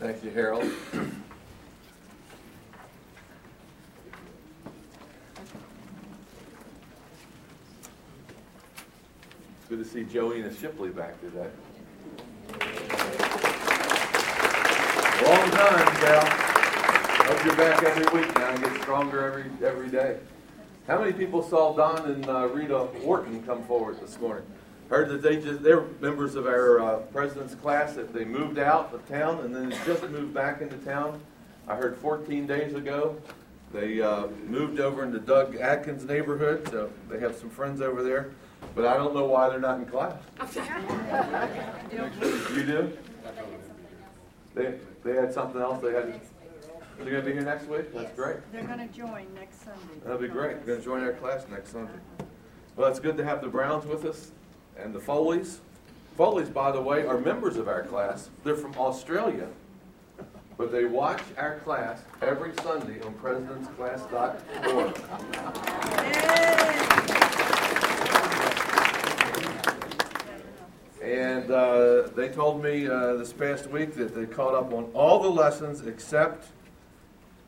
Thank you, Harold. It's good to see Joanna Shipley back today. Long time, Gal. Hope you're back every week now and get stronger every every day. How many people saw Don and uh, Rita Wharton come forward this morning? Heard that they just they're members of our uh, president's class that they moved out of town and then just moved back into town. I heard 14 days ago they uh, moved over into Doug Atkins' neighborhood, so they have some friends over there. But I don't know why they're not in class. you do? They, they had something else they had. They're going to be here next week? That's great. They're going to join next Sunday. That'll be great. They're going to join our class next Sunday. Well, it's good to have the Browns with us and the Foleys. Foleys, by the way, are members of our class. They're from Australia. But they watch our class every Sunday on presidentsclass.org. And uh, they told me uh, this past week that they caught up on all the lessons except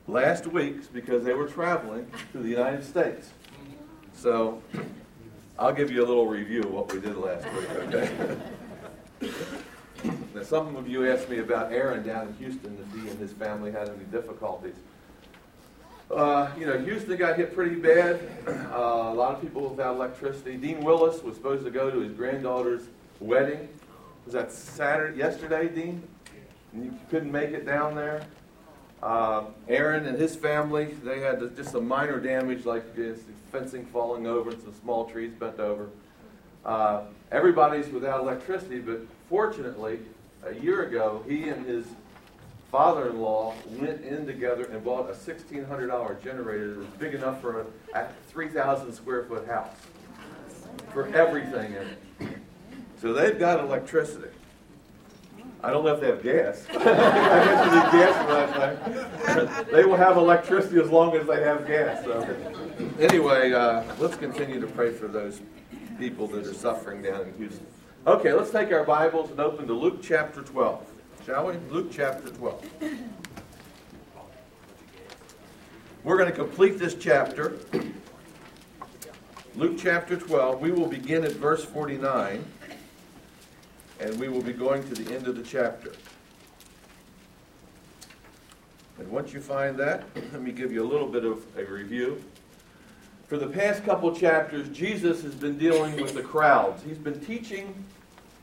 last week's because they were traveling to the United States. So I'll give you a little review of what we did last week, okay? now, some of you asked me about Aaron down in Houston, if he and his family had any difficulties. Uh, you know, Houston got hit pretty bad. Uh, a lot of people without electricity. Dean Willis was supposed to go to his granddaughter's wedding. Was that Saturday, yesterday, Dean? And you couldn't make it down there. Uh, Aaron and his family, they had just some minor damage, like fencing falling over and some small trees bent over. Uh, everybody's without electricity, but fortunately, a year ago, he and his father-in-law went in together and bought a $1,600 generator that was big enough for a 3,000 square foot house for everything in it. So they've got electricity. I don't know if they have gas. I gas last they will have electricity as long as they have gas. So. Anyway, uh, let's continue to pray for those people that are suffering down in Houston. Okay, let's take our Bibles and open to Luke chapter 12. Shall we? Luke chapter 12. We're going to complete this chapter. Luke chapter 12. We will begin at verse 49 and we will be going to the end of the chapter. And once you find that, let me give you a little bit of a review. For the past couple chapters, Jesus has been dealing with the crowds. He's been teaching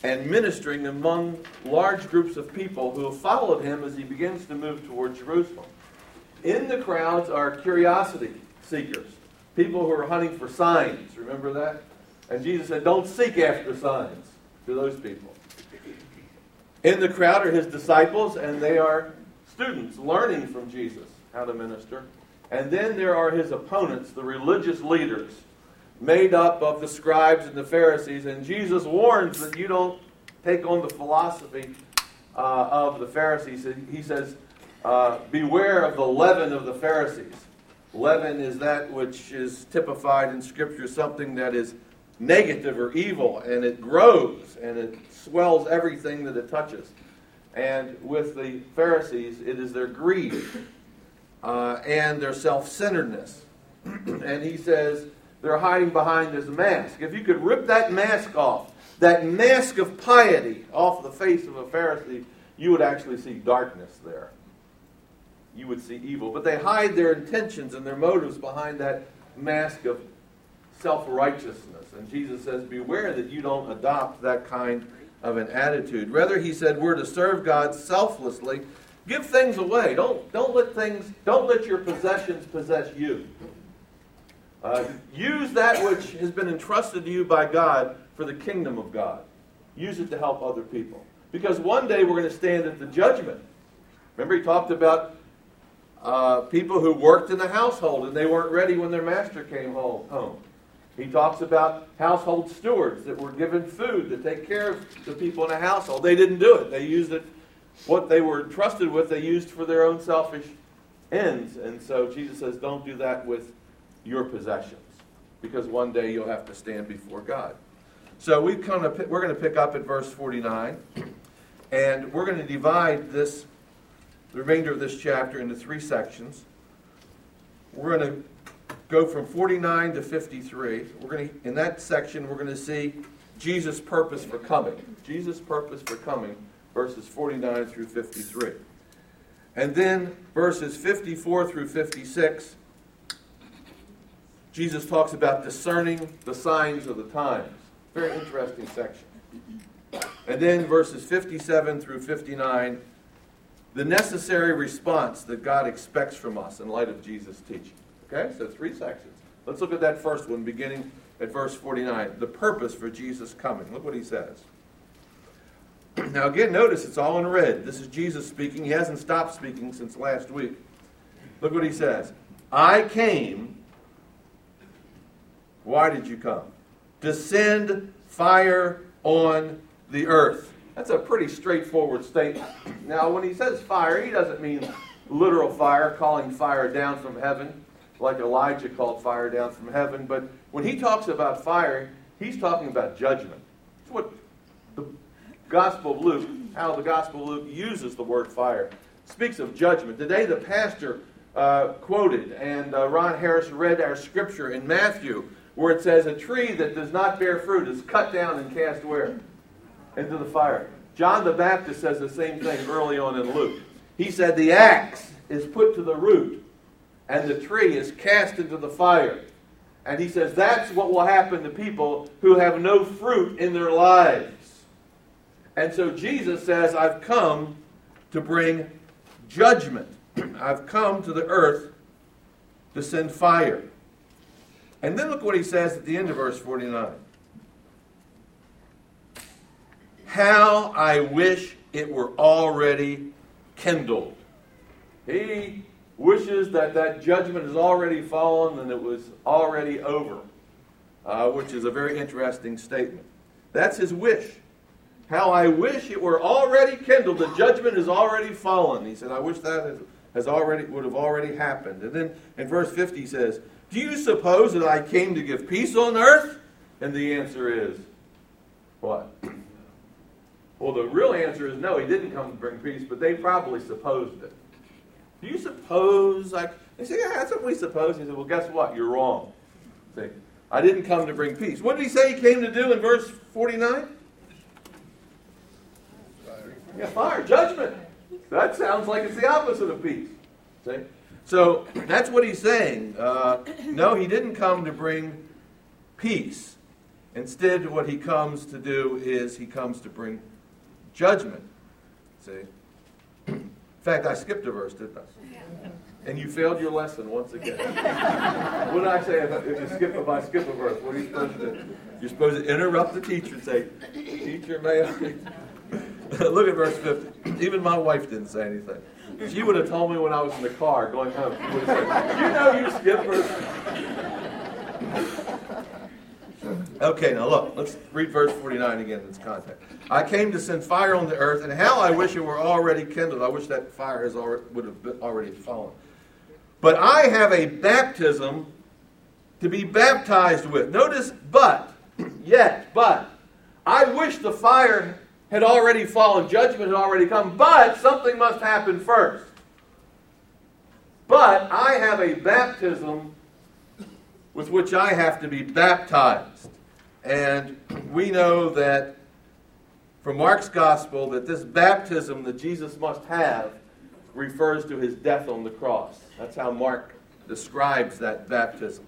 and ministering among large groups of people who have followed him as he begins to move toward Jerusalem. In the crowds are curiosity seekers, people who are hunting for signs. Remember that? And Jesus said, Don't seek after signs to those people. In the crowd are his disciples, and they are students learning from Jesus how to minister. And then there are his opponents, the religious leaders, made up of the scribes and the Pharisees. And Jesus warns that you don't take on the philosophy uh, of the Pharisees. He says, uh, Beware of the leaven of the Pharisees. Leaven is that which is typified in Scripture, something that is negative or evil, and it grows and it swells everything that it touches. And with the Pharisees, it is their greed uh, and their self centeredness. and he says they're hiding behind this mask. If you could rip that mask off, that mask of piety off the face of a Pharisee, you would actually see darkness there. You would see evil. But they hide their intentions and their motives behind that mask of self righteousness. And Jesus says, Beware that you don't adopt that kind of an attitude. Rather, he said, we're to serve God selflessly. Give things away. Don't, don't let things, don't let your possessions possess you. Uh, use that which has been entrusted to you by God for the kingdom of God. Use it to help other people. Because one day we're going to stand at the judgment. Remember, he talked about uh, people who worked in the household and they weren't ready when their master came home. He talks about household stewards that were given food to take care of the people in a household. They didn't do it. They used it, what they were entrusted with, they used for their own selfish ends. And so Jesus says, don't do that with your possessions, because one day you'll have to stand before God. So we of we're going to pick up at verse 49, and we're going to divide this the remainder of this chapter into three sections. We're going to go from 49 to 53. We're going to, in that section, we're going to see Jesus' purpose for coming. Jesus' purpose for coming, verses 49 through 53. And then verses 54 through 56, Jesus talks about discerning the signs of the times. Very interesting section. And then verses 57 through 59, the necessary response that God expects from us in light of Jesus' teaching. Okay, so three sections. Let's look at that first one, beginning at verse 49. The purpose for Jesus coming. Look what he says. Now, again, notice it's all in red. This is Jesus speaking. He hasn't stopped speaking since last week. Look what he says I came. Why did you come? To send fire on the earth. That's a pretty straightforward statement. Now, when he says fire, he doesn't mean literal fire, calling fire down from heaven, like Elijah called fire down from heaven. But when he talks about fire, he's talking about judgment. It's what the Gospel of Luke, how the Gospel of Luke uses the word fire, speaks of judgment. Today, the pastor uh, quoted, and uh, Ron Harris read our scripture in Matthew, where it says, A tree that does not bear fruit is cut down and cast where? Into the fire. John the Baptist says the same thing early on in Luke. He said, The axe is put to the root, and the tree is cast into the fire. And he says that's what will happen to people who have no fruit in their lives. And so Jesus says, I've come to bring judgment. I've come to the earth to send fire. And then look what he says at the end of verse 49. How I wish it were already kindled. He wishes that that judgment has already fallen and it was already over, uh, which is a very interesting statement. That's his wish. How I wish it were already kindled. The judgment has already fallen. He said, I wish that has already would have already happened. And then in verse 50 he says, Do you suppose that I came to give peace on earth? And the answer is, what? Well, the real answer is no, he didn't come to bring peace, but they probably supposed it. Do you suppose like they say, Yeah, that's what we suppose. He said, Well, guess what? You're wrong. See, I didn't come to bring peace. What did he say he came to do in verse 49? Yeah, fire, judgment. That sounds like it's the opposite of peace. See? So that's what he's saying. Uh, no, he didn't come to bring peace. Instead, what he comes to do is he comes to bring judgment. See? In fact, I skipped a verse, didn't I? And you failed your lesson once again. what did I say if, you skip if I skip a verse? What are you supposed to do? You're supposed to interrupt the teacher and say, Teacher, may I? Look at verse 50. Even my wife didn't say anything. She would have told me when I was in the car going home. She would have said, You know you skip verse. Okay, now look, let's read verse 49 again in its context. I came to send fire on the earth, and how I wish it were already kindled. I wish that fire has already, would have been already fallen. But I have a baptism to be baptized with. Notice, but, yet, but. I wish the fire had already fallen, judgment had already come, but something must happen first. But I have a baptism with which I have to be baptized. And we know that from Mark's gospel that this baptism that Jesus must have refers to his death on the cross. That's how Mark describes that baptism.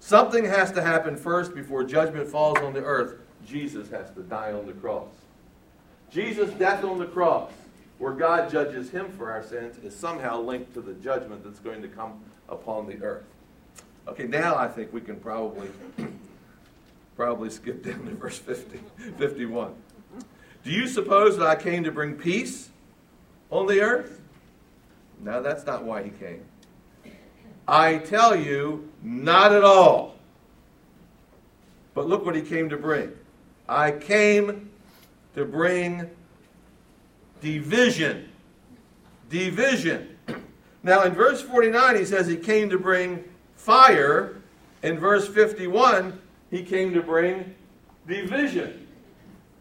Something has to happen first before judgment falls on the earth. Jesus has to die on the cross. Jesus' death on the cross, where God judges him for our sins, is somehow linked to the judgment that's going to come upon the earth. Okay, now I think we can probably probably skip down to verse 50, 51. Do you suppose that I came to bring peace on the earth? No, that's not why he came. I tell you, not at all. But look what he came to bring. I came to bring division. Division. Now, in verse 49, he says he came to bring fire. In verse 51, he came to bring division.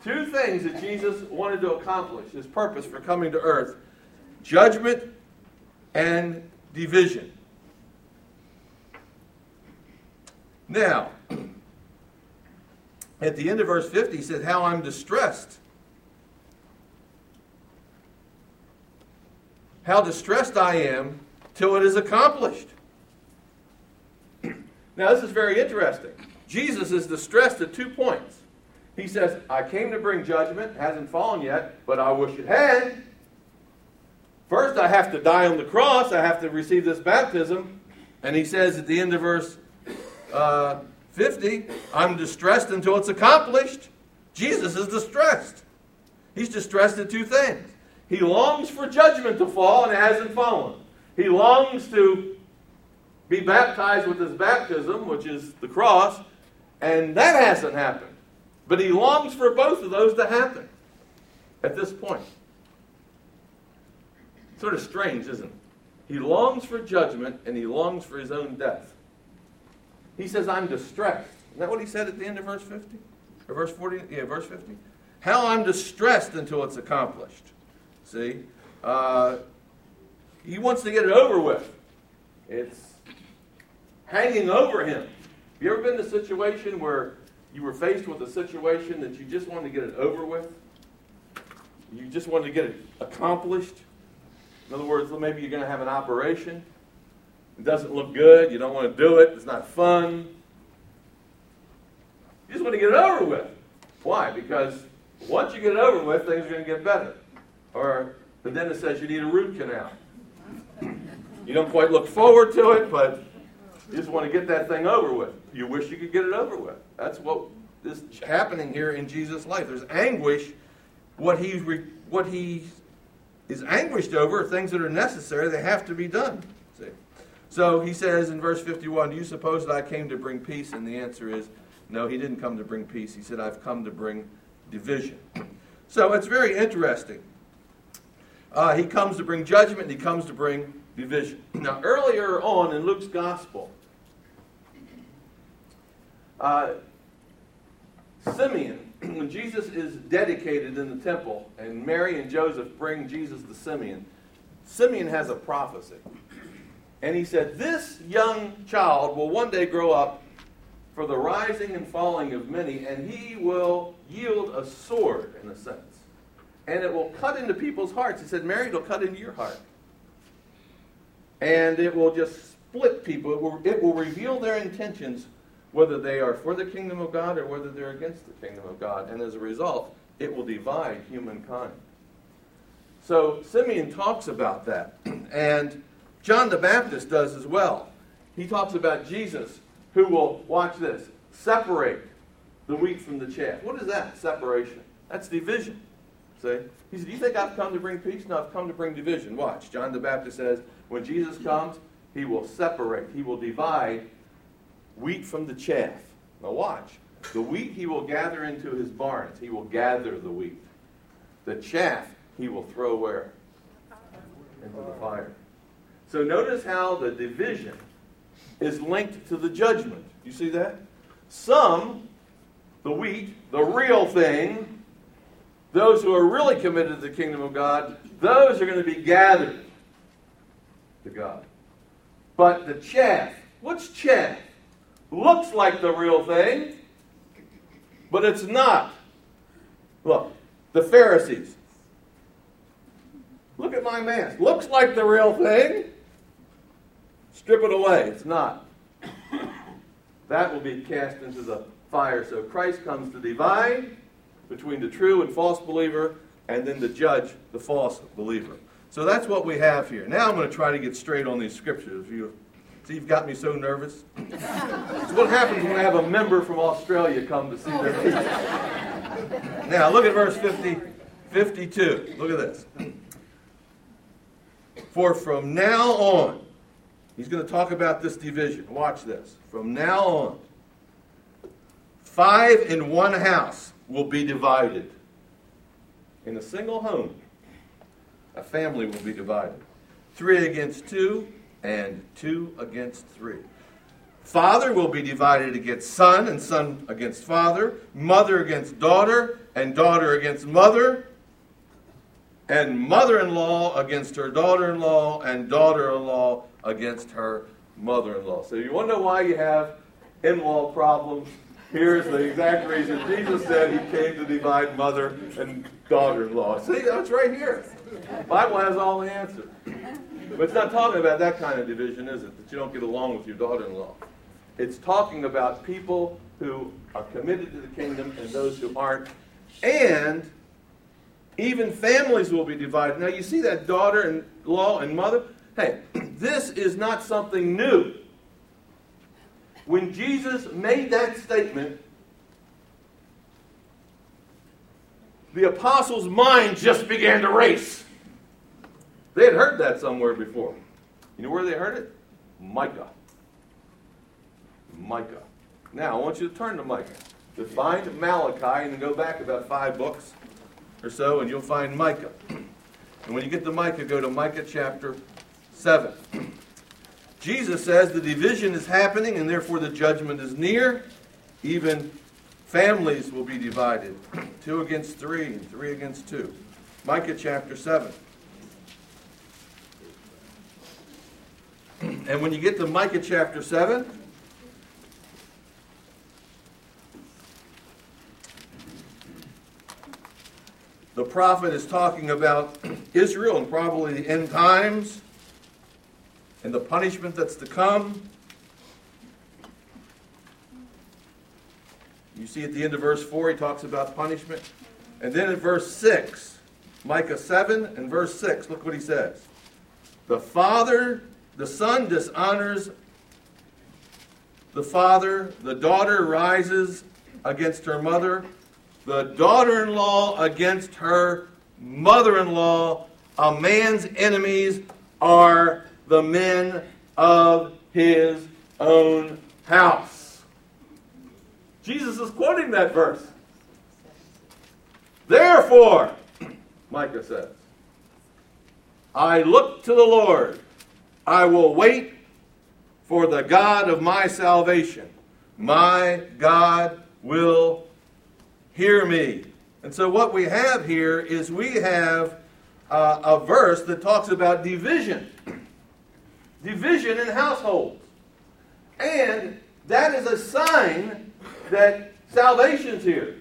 Two things that Jesus wanted to accomplish, his purpose for coming to earth judgment and division. Now, at the end of verse 50, he said, How I'm distressed. How distressed I am till it is accomplished. Now, this is very interesting. Jesus is distressed at two points. He says, I came to bring judgment, hasn't fallen yet, but I wish it had. First, I have to die on the cross, I have to receive this baptism. And he says at the end of verse uh, 50, I'm distressed until it's accomplished. Jesus is distressed. He's distressed at two things. He longs for judgment to fall, and it hasn't fallen. He longs to be baptized with his baptism, which is the cross, and that hasn't happened. But he longs for both of those to happen at this point. Sort of strange, isn't it? He longs for judgment and he longs for his own death. He says, I'm distressed. Isn't that what he said at the end of verse 50? Or verse 40? Yeah, verse 50. How I'm distressed until it's accomplished. See? Uh, he wants to get it over with. It's hanging over him. Have you ever been in a situation where you were faced with a situation that you just wanted to get it over with? You just wanted to get it accomplished? In other words, maybe you're going to have an operation. It doesn't look good. You don't want to do it. It's not fun. You just want to get it over with. Why? Because once you get it over with, things are going to get better. Or the dentist says you need a root canal. You don't quite look forward to it, but you just want to get that thing over with. You wish you could get it over with. That's what is happening here in Jesus' life. There's anguish. What he, what he is anguished over are things that are necessary. They have to be done. See? So he says in verse 51, Do you suppose that I came to bring peace? And the answer is, No, he didn't come to bring peace. He said, I've come to bring division. So it's very interesting. Uh, he comes to bring judgment, and he comes to bring division. Now, earlier on in Luke's gospel, uh, Simeon, when Jesus is dedicated in the temple and Mary and Joseph bring Jesus to Simeon, Simeon has a prophecy. And he said, This young child will one day grow up for the rising and falling of many, and he will yield a sword, in a sense. And it will cut into people's hearts. He said, Mary, it'll cut into your heart. And it will just split people. It will, it will reveal their intentions whether they are for the kingdom of God or whether they're against the kingdom of God. And as a result, it will divide humankind. So Simeon talks about that. And John the Baptist does as well. He talks about Jesus who will, watch this, separate the wheat from the chaff. What is that, separation? That's division. See? He said, Do you think I've come to bring peace? No, I've come to bring division. Watch. John the Baptist says, When Jesus comes, he will separate, he will divide wheat from the chaff. Now watch. The wheat he will gather into his barns. He will gather the wheat. The chaff he will throw where? Into the fire. So notice how the division is linked to the judgment. You see that? Some, the wheat, the real thing, those who are really committed to the kingdom of God, those are going to be gathered to God. But the chaff, what's chaff? Looks like the real thing, but it's not. Look, the Pharisees. Look at my mask. Looks like the real thing. Strip it away. It's not. That will be cast into the fire. So Christ comes to divide between the true and false believer and then to judge the false believer. So that's what we have here. Now I'm going to try to get straight on these scriptures. If you See, you've got me so nervous. it's what happens when I have a member from Australia come to see their teacher. now, look at verse 50, 52. Look at this. For from now on, he's going to talk about this division. Watch this. From now on, five in one house will be divided. In a single home, a family will be divided. Three against two, and two against three. Father will be divided against son, and son against father, mother against daughter, and daughter against mother, and mother in law against her daughter in law, and daughter in law against her mother in law. So, you want to know why you have in law problems? Here's the exact reason. Jesus said he came to divide mother and daughter in law. See, that's right here. The Bible has all the answers. But it's not talking about that kind of division, is it? That you don't get along with your daughter in law. It's talking about people who are committed to the kingdom and those who aren't. And even families will be divided. Now, you see that daughter in law and mother? Hey, this is not something new. When Jesus made that statement, the apostles' minds just began to race. They had heard that somewhere before. You know where they heard it? Micah. Micah. Now, I want you to turn to Micah. To find Malachi and go back about five books or so, and you'll find Micah. And when you get to Micah, go to Micah chapter 7. Jesus says the division is happening and therefore the judgment is near. Even families will be divided two against three and three against two. Micah chapter 7. And when you get to Micah chapter 7, the prophet is talking about Israel and probably the end times and the punishment that's to come. You see at the end of verse 4, he talks about punishment. And then in verse 6, Micah 7 and verse 6, look what he says. The father, the son dishonors the father, the daughter rises against her mother, the daughter in law against her mother in law. A man's enemies are the men of his own house. Jesus is quoting that verse. Therefore, Micah says, I look to the Lord. I will wait for the God of my salvation. My God will hear me. And so, what we have here is we have uh, a verse that talks about division division in households. And that is a sign that salvation's here.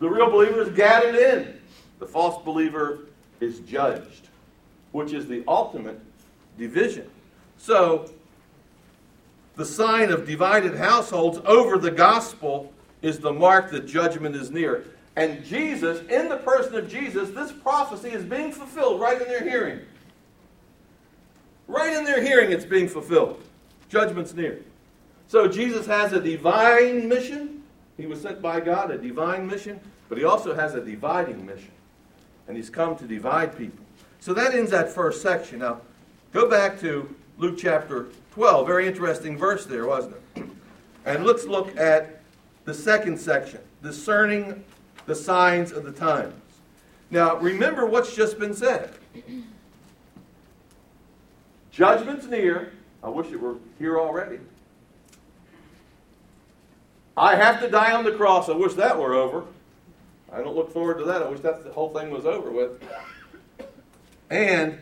The real believer is gathered in. The false believer is judged, which is the ultimate division. So, the sign of divided households over the gospel is the mark that judgment is near. And Jesus, in the person of Jesus, this prophecy is being fulfilled right in their hearing. Right in their hearing, it's being fulfilled. Judgment's near. So Jesus has a divine mission. He was sent by God, a divine mission, but he also has a dividing mission. And he's come to divide people. So that ends that first section. Now, go back to Luke chapter 12. Very interesting verse there, wasn't it? And let's look at the second section discerning the signs of the times. Now, remember what's just been said. Judgment's near. I wish it were here already. I have to die on the cross. I wish that were over. I don't look forward to that. I wish that the whole thing was over with. And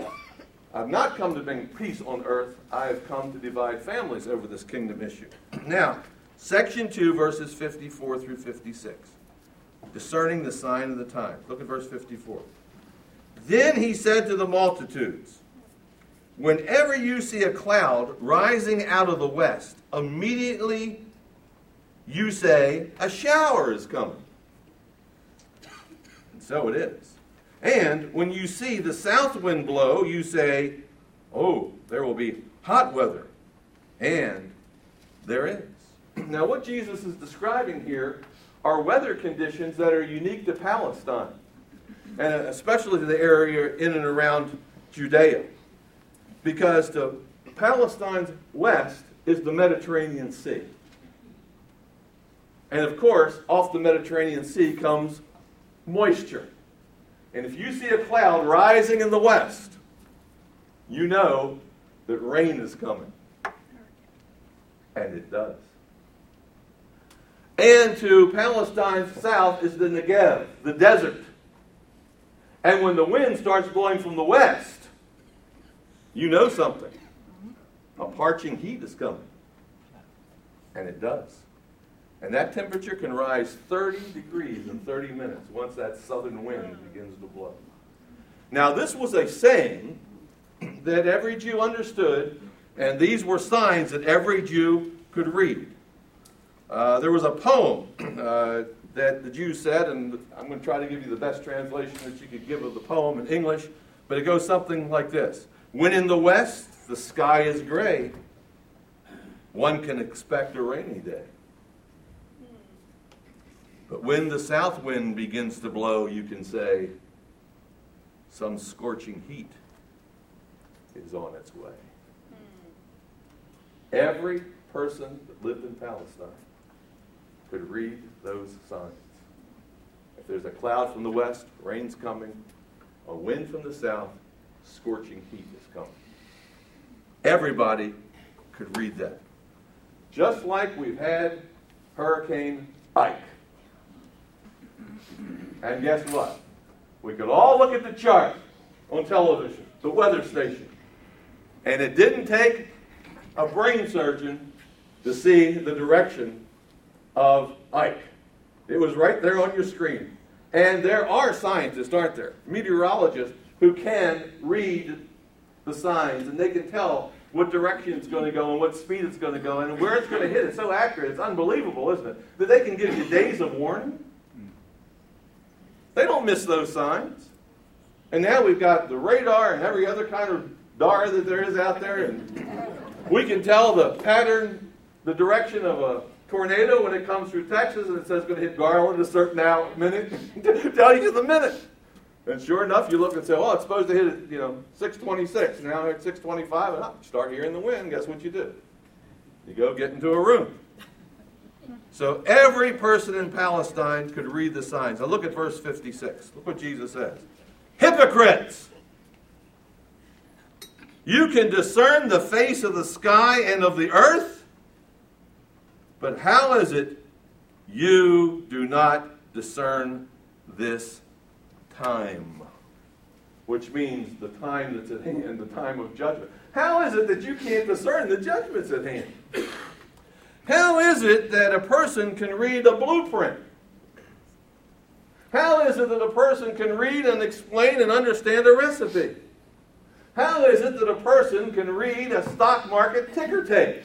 I've not come to bring peace on earth. I have come to divide families over this kingdom issue. Now, section 2, verses 54 through 56. Discerning the sign of the times. Look at verse 54. Then he said to the multitudes, Whenever you see a cloud rising out of the west, immediately you say, A shower is coming. And so it is. And when you see the south wind blow, you say, Oh, there will be hot weather. And there is. Now, what Jesus is describing here are weather conditions that are unique to Palestine, and especially to the area in and around Judea because to Palestine's west is the Mediterranean Sea. And of course, off the Mediterranean Sea comes moisture. And if you see a cloud rising in the west, you know that rain is coming. And it does. And to Palestine's south is the Negev, the desert. And when the wind starts blowing from the west, you know something. A parching heat is coming. And it does. And that temperature can rise 30 degrees in 30 minutes once that southern wind begins to blow. Now, this was a saying that every Jew understood, and these were signs that every Jew could read. Uh, there was a poem uh, that the Jews said, and I'm going to try to give you the best translation that you could give of the poem in English, but it goes something like this When in the west the sky is gray, one can expect a rainy day. But when the south wind begins to blow, you can say, some scorching heat is on its way. Every person that lived in Palestine could read those signs. If there's a cloud from the west, rain's coming. A wind from the south, scorching heat is coming. Everybody could read that. Just like we've had Hurricane Ike. And guess what? We could all look at the chart on television, the weather station. And it didn't take a brain surgeon to see the direction of Ike. It was right there on your screen. And there are scientists, aren't there? Meteorologists who can read the signs and they can tell what direction it's going to go and what speed it's going to go and where it's going to hit. It's so accurate. It's unbelievable, isn't it? That they can give you days of warning. They don't miss those signs. And now we've got the radar and every other kind of dar that there is out there, and we can tell the pattern, the direction of a tornado when it comes through Texas, and it says it's going to hit Garland a certain hour, minute, tell you the minute. And sure enough, you look and say, "Oh, it's supposed to hit you know 6:26." Now it's 6:25, and oh, start hearing the wind. Guess what you do? You go get into a room. So every person in Palestine could read the signs. Now look at verse 56. Look what Jesus says. Hypocrites! You can discern the face of the sky and of the earth, but how is it you do not discern this time? Which means the time that's at hand, the time of judgment. How is it that you can't discern the judgments at hand? How is it that a person can read a blueprint? How is it that a person can read and explain and understand a recipe? How is it that a person can read a stock market ticker tape?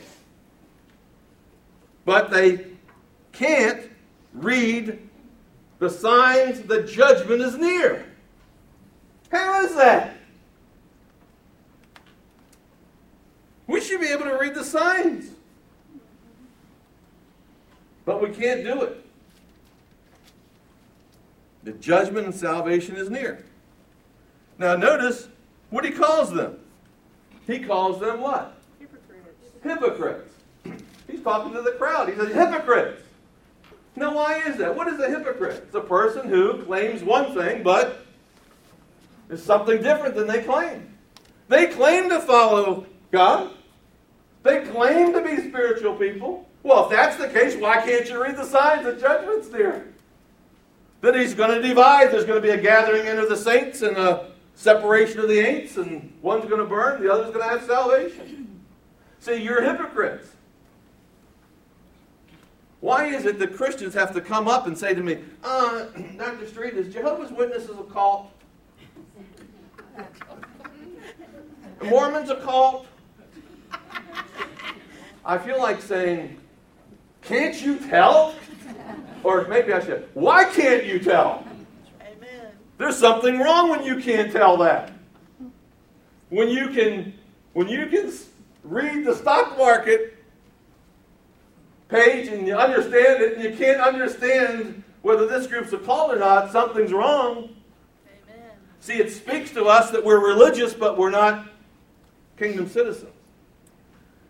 But they can't read the signs that judgment is near. How is that? We should be able to read the signs. But we can't do it. The judgment and salvation is near. Now, notice what he calls them. He calls them what? Hypocrites. Hypocrites. He's talking to the crowd. He says, hypocrites. Now, why is that? What is a hypocrite? It's a person who claims one thing, but is something different than they claim. They claim to follow God. They claim to be spiritual people. Well, if that's the case, why can't you read the signs of judgment's there? That he's going to divide. There's going to be a gathering in of the saints and a separation of the ain'ts, and one's going to burn, the other's going to have salvation. See, you're hypocrites. Why is it that Christians have to come up and say to me, uh, Dr. Street, is Jehovah's Witnesses a cult? Mormons a cult? I feel like saying, can't you tell? Or maybe I should, why can't you tell? Amen. There's something wrong when you can't tell that. When you can when you can read the stock market page and you understand it and you can't understand whether this group's a cult or not, something's wrong. Amen. See, it speaks to us that we're religious but we're not kingdom citizens.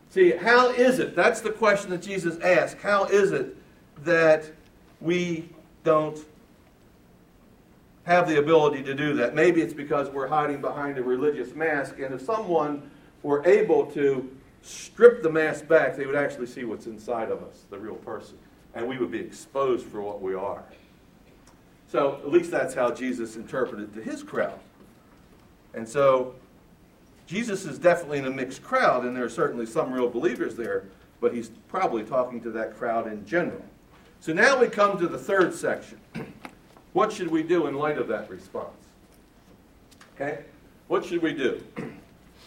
See, how is it? That's the question that Jesus asked. How is it that we don't have the ability to do that? Maybe it's because we're hiding behind a religious mask, and if someone were able to strip the mask back, they would actually see what's inside of us, the real person, and we would be exposed for what we are. So at least that's how Jesus interpreted to his crowd. And so Jesus is definitely in a mixed crowd, and there are certainly some real believers there, but he's probably talking to that crowd in general. So now we come to the third section. What should we do in light of that response? Okay? What should we do?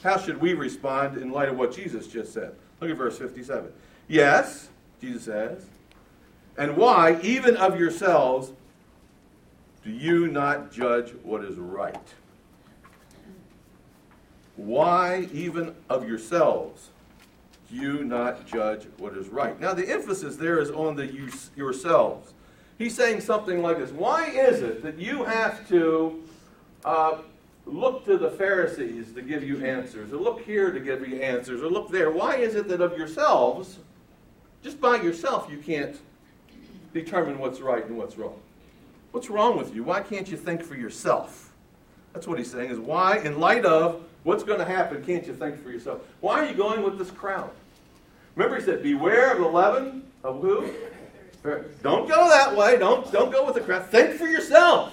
How should we respond in light of what Jesus just said? Look at verse 57. Yes, Jesus says, and why, even of yourselves, do you not judge what is right? Why, even of yourselves, do you not judge what is right? Now, the emphasis there is on the you, yourselves. He's saying something like this Why is it that you have to uh, look to the Pharisees to give you answers, or look here to give you answers, or look there? Why is it that of yourselves, just by yourself, you can't determine what's right and what's wrong? What's wrong with you? Why can't you think for yourself? That's what he's saying is why, in light of what's going to happen, can't you think for yourself? Why are you going with this crowd? Remember, he said, Beware of the leaven of who? Don't go that way. Don't, don't go with the crowd. Think for yourself.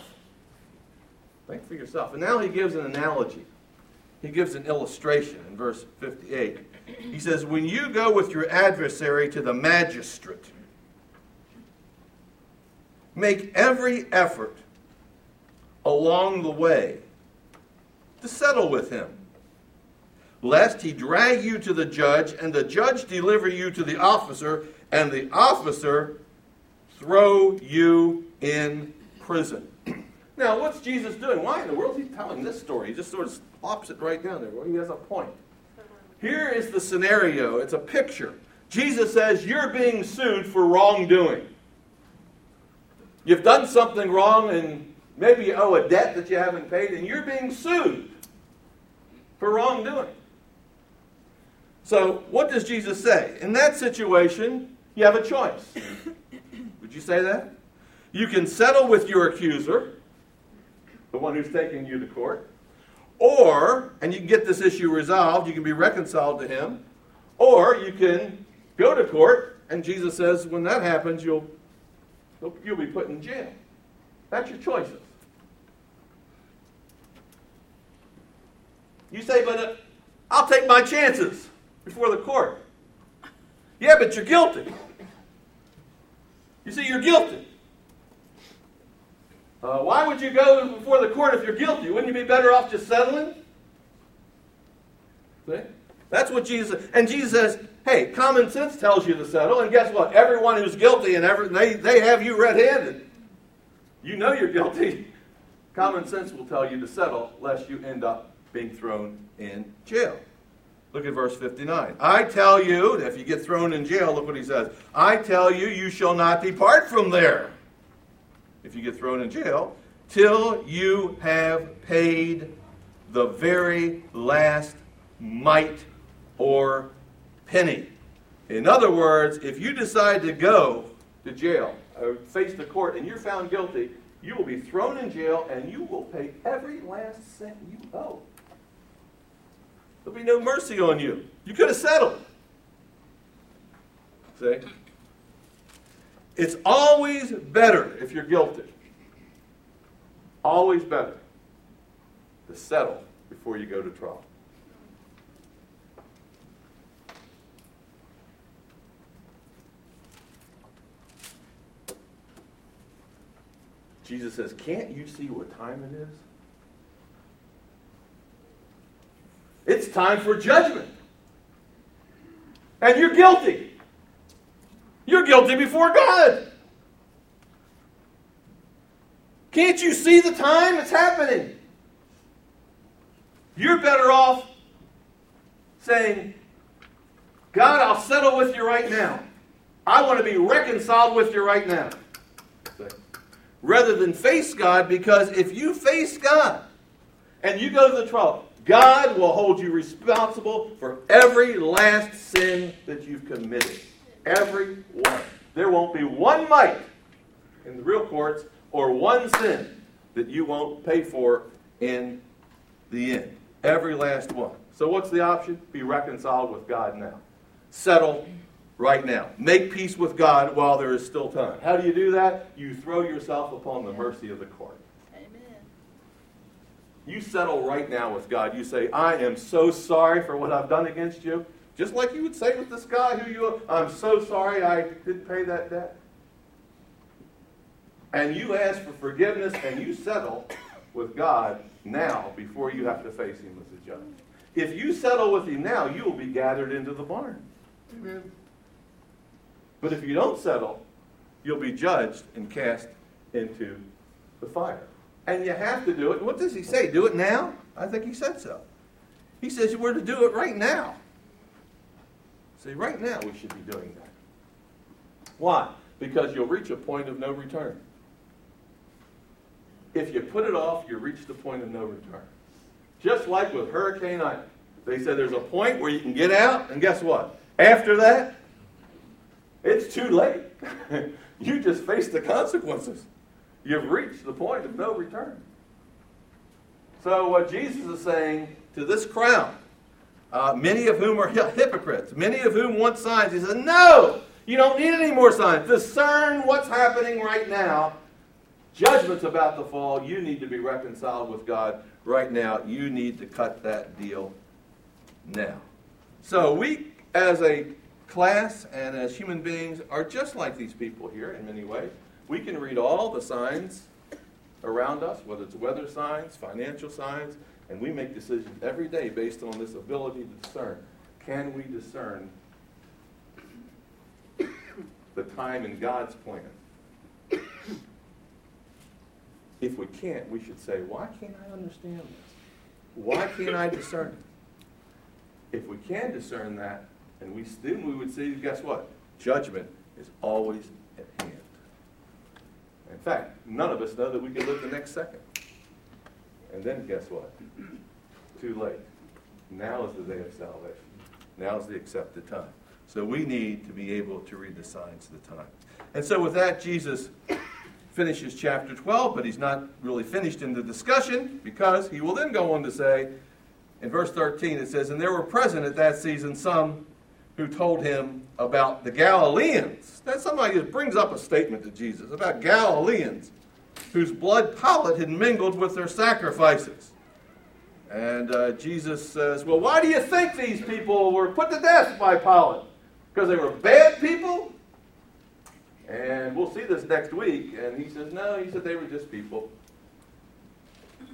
Think for yourself. And now he gives an analogy. He gives an illustration in verse 58. He says, When you go with your adversary to the magistrate, make every effort along the way to settle with him, lest he drag you to the judge, and the judge deliver you to the officer, and the officer throw you in prison. Now, what's Jesus doing? Why in the world is he telling this story? He just sort of plops it right down there. Well, he has a point. Here is the scenario. It's a picture. Jesus says, You're being sued for wrongdoing. You've done something wrong and maybe you owe a debt that you haven't paid, and you're being sued for wrongdoing. So, what does Jesus say? In that situation, you have a choice. Would you say that? You can settle with your accuser, the one who's taking you to court, or, and you can get this issue resolved, you can be reconciled to him, or you can go to court, and Jesus says when that happens, you'll, you'll be put in jail. That's your choices. You say, but uh, I'll take my chances before the court. Yeah, but you're guilty. You see, you're guilty. Uh, why would you go before the court if you're guilty? Wouldn't you be better off just settling? See? That's what Jesus and Jesus says, hey, common sense tells you to settle, and guess what? Everyone who's guilty and every, they, they have you red-handed. You know you're guilty. Common sense will tell you to settle lest you end up being thrown in jail. Look at verse 59. I tell you, if you get thrown in jail, look what he says. I tell you, you shall not depart from there. If you get thrown in jail, till you have paid the very last mite or penny. In other words, if you decide to go to jail or face the court and you're found guilty, you will be thrown in jail and you will pay every last cent you owe. There'll be no mercy on you. You could have settled. See? It's always better if you're guilty. Always better to settle before you go to trial. Jesus says, Can't you see what time it is? It's time for judgment. And you're guilty. You're guilty before God. Can't you see the time it's happening? You're better off saying, God, I'll settle with you right now. I want to be reconciled with you right now. Rather than face God, because if you face God and you go to the trial, God will hold you responsible for every last sin that you've committed. Every one. There won't be one mite in the real courts or one sin that you won't pay for in the end. Every last one. So what's the option? Be reconciled with God now. Settle right now. Make peace with God while there is still time. How do you do that? You throw yourself upon the mercy of the court. Amen. You settle right now with God. You say, I am so sorry for what I've done against you. Just like you would say with this guy who you, I'm so sorry I didn't pay that debt. And you ask for forgiveness and you settle with God now before you have to face Him as a judge. If you settle with Him now, you will be gathered into the barn. Amen. But if you don't settle, you'll be judged and cast into the fire. And you have to do it. What does He say? Do it now? I think He said so. He says we're to do it right now. See, right now we should be doing that. Why? Because you'll reach a point of no return. If you put it off, you reach the point of no return. Just like with Hurricane Ida. They said there's a point where you can get out, and guess what? After that, it's too late. you just face the consequences. You've reached the point of no return. So, what Jesus is saying to this crowd, uh, many of whom are hypocrites, many of whom want signs, he says, No, you don't need any more signs. Discern what's happening right now Judgment's about to fall. You need to be reconciled with God right now. You need to cut that deal now. So we, as a class and as human beings, are just like these people here in many ways. We can read all the signs around us, whether it's weather signs, financial signs, and we make decisions every day based on this ability to discern. Can we discern the time in God's plan? If we can't, we should say, why can't I understand this? Why can't I discern it? If we can discern that, and we then we would say, guess what? Judgment is always at hand. In fact, none of us know that we can live the next second. And then guess what? Too late. Now is the day of salvation. Now is the accepted time. So we need to be able to read the signs of the time. And so with that, Jesus finishes chapter 12, but he's not really finished in the discussion because he will then go on to say, in verse 13, it says, And there were present at that season some who told him about the Galileans. That somebody just brings up a statement to Jesus about Galileans whose blood Pilate had mingled with their sacrifices. And uh, Jesus says, Well, why do you think these people were put to death by Pilate? Because they were bad people? And we'll see this next week. And he says, no, he said they were just people.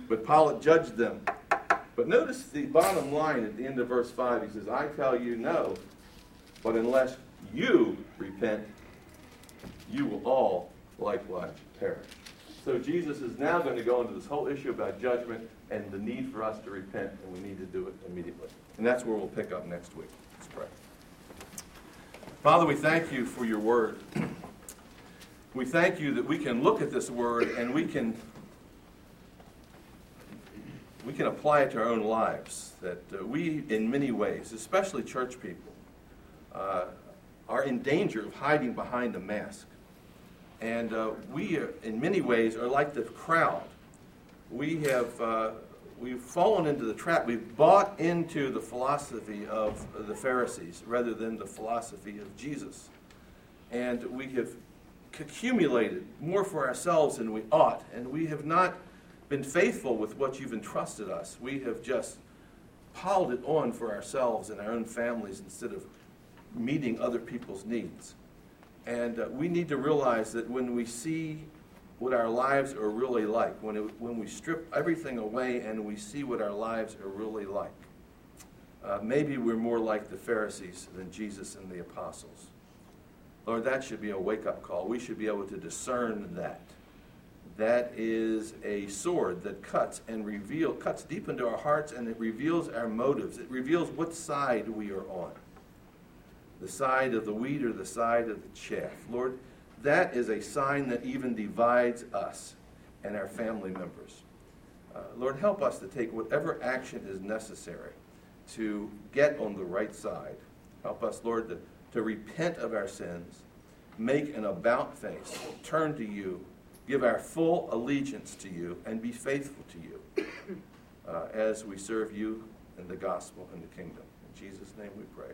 But Pilate judged them. But notice the bottom line at the end of verse 5. He says, I tell you no, but unless you repent, you will all likewise perish. So Jesus is now going to go into this whole issue about judgment and the need for us to repent, and we need to do it immediately. And that's where we'll pick up next week. Let's pray. Father, we thank you for your word. we thank you that we can look at this word and we can we can apply it to our own lives. That uh, we, in many ways, especially church people, uh, are in danger of hiding behind a mask. And uh, we, uh, in many ways, are like the crowd. We have uh, we've fallen into the trap. We've bought into the philosophy of the Pharisees rather than the philosophy of Jesus. And we have accumulated more for ourselves than we ought, and we have not been faithful with what you've entrusted us. We have just piled it on for ourselves and our own families instead of meeting other people's needs. And uh, we need to realize that when we see what our lives are really like, when, it, when we strip everything away and we see what our lives are really like, uh, maybe we're more like the Pharisees than Jesus and the apostles. Lord, that should be a wake up call. We should be able to discern that. That is a sword that cuts and reveal cuts deep into our hearts and it reveals our motives. It reveals what side we are on. The side of the wheat or the side of the chaff. Lord, that is a sign that even divides us and our family members. Uh, Lord, help us to take whatever action is necessary to get on the right side. Help us, Lord, to to repent of our sins, make an about face, turn to you, give our full allegiance to you, and be faithful to you uh, as we serve you in the gospel and the kingdom. In Jesus' name we pray.